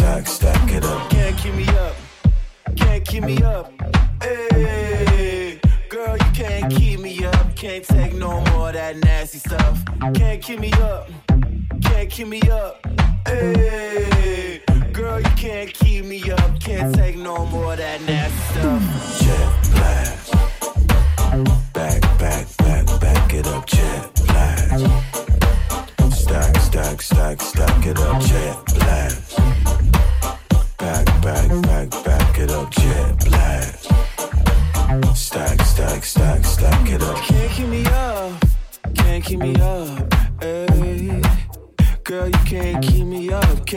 stack, stack, it up. Can't keep me up. Can't keep me up. Hey, girl, you can't keep me up. Can't take no more of that nasty stuff. Can't keep me up. Can't keep me up. Hey, girl, you can't keep me up. Can't take no more of that nasty stuff. Jet black. Back, back, back, back it up, jet black. Stack, stack, stack, stack it up, jet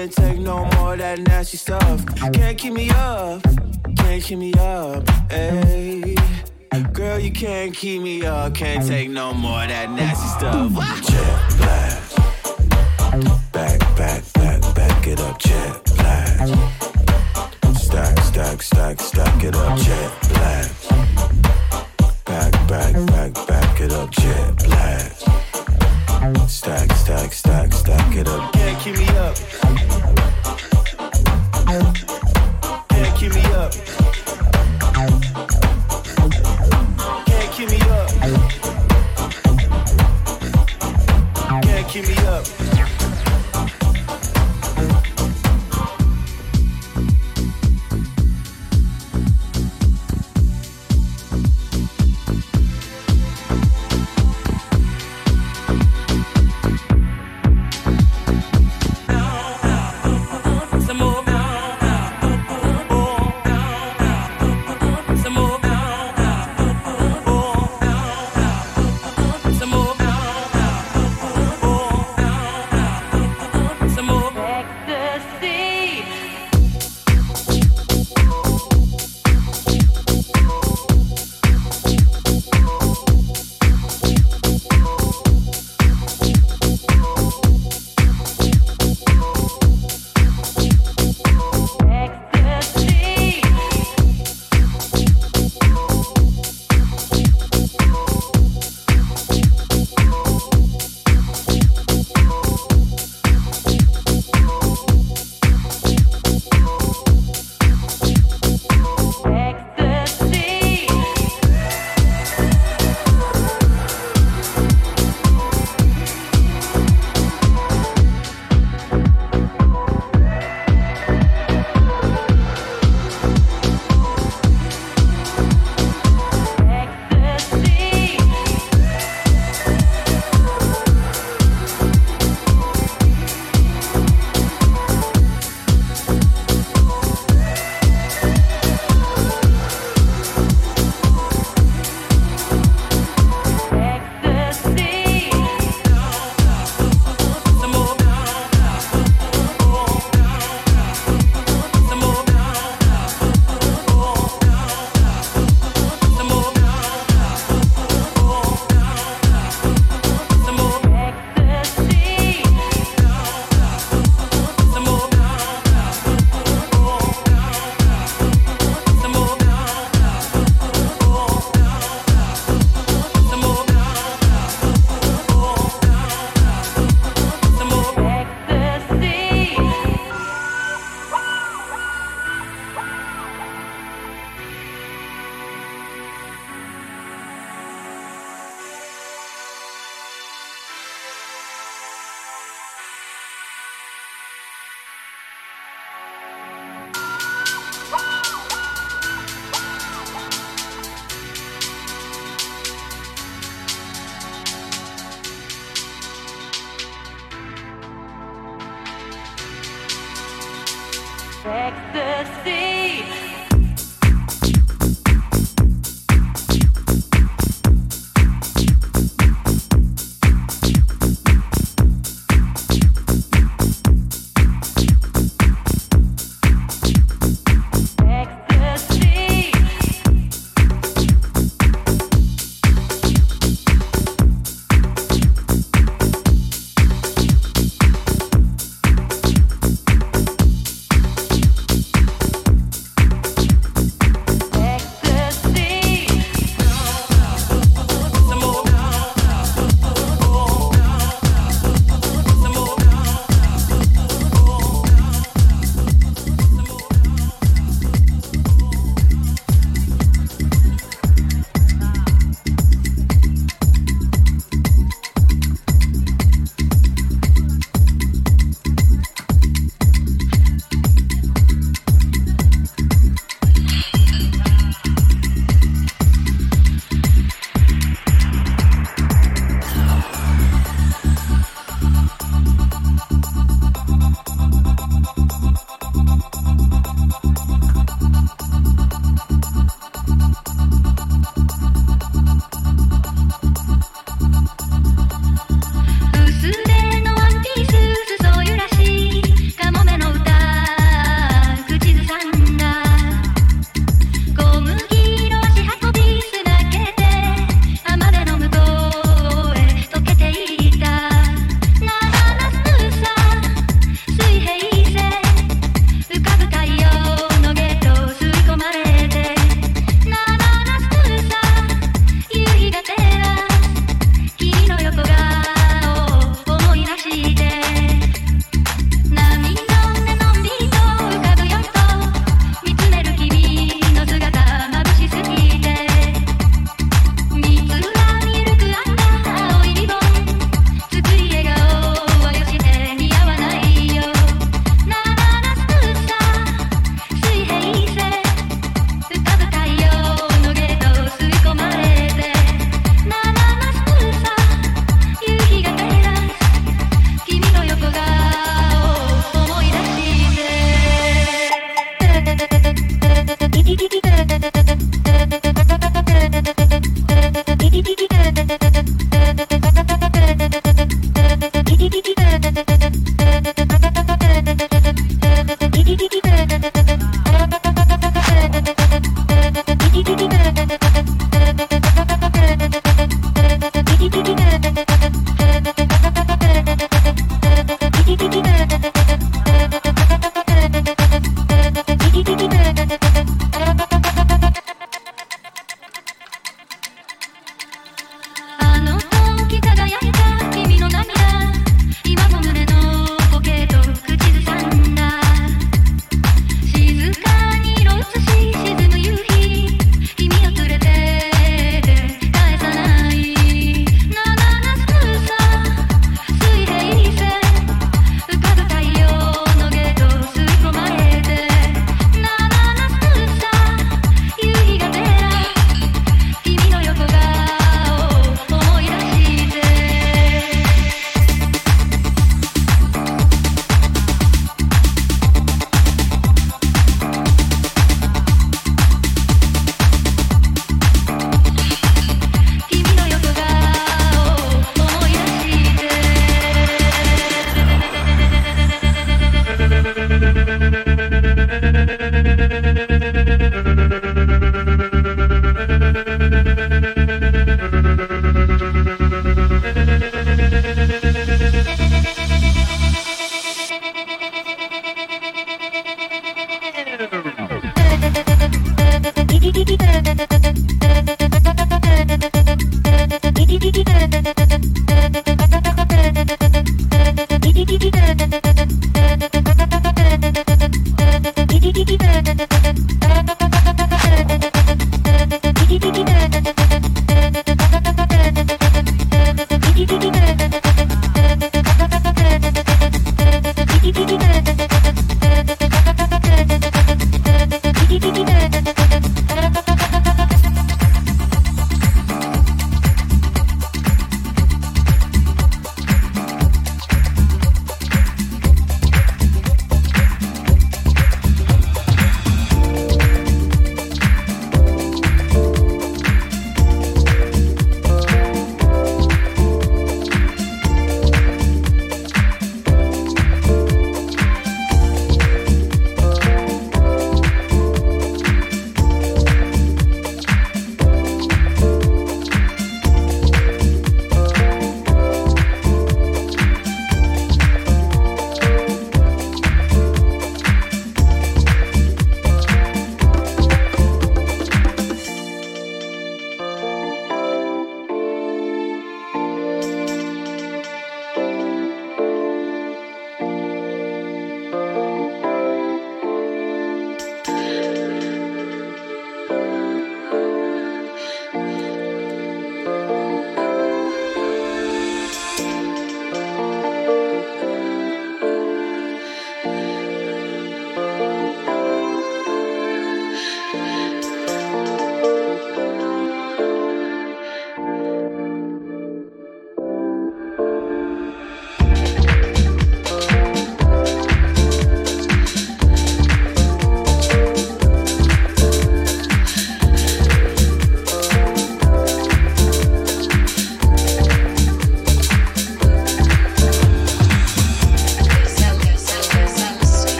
Can't take no more that nasty stuff. Can't keep me up. Can't keep me up. Hey. Girl, you can't keep me up. Can't take no more that nasty stuff. Jet black. Back, back, back, back it up, jet black. Stack, stack, stack, stack it up, jet black. Back, back, back, back it up, jet black. Stack, stack, stack, stack it up. Can't keep me up.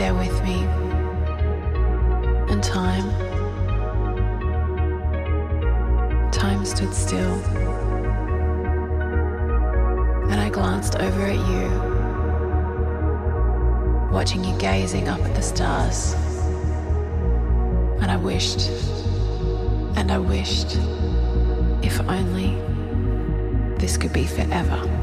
There with me. And time, time stood still. And I glanced over at you, watching you gazing up at the stars. And I wished, and I wished, if only this could be forever.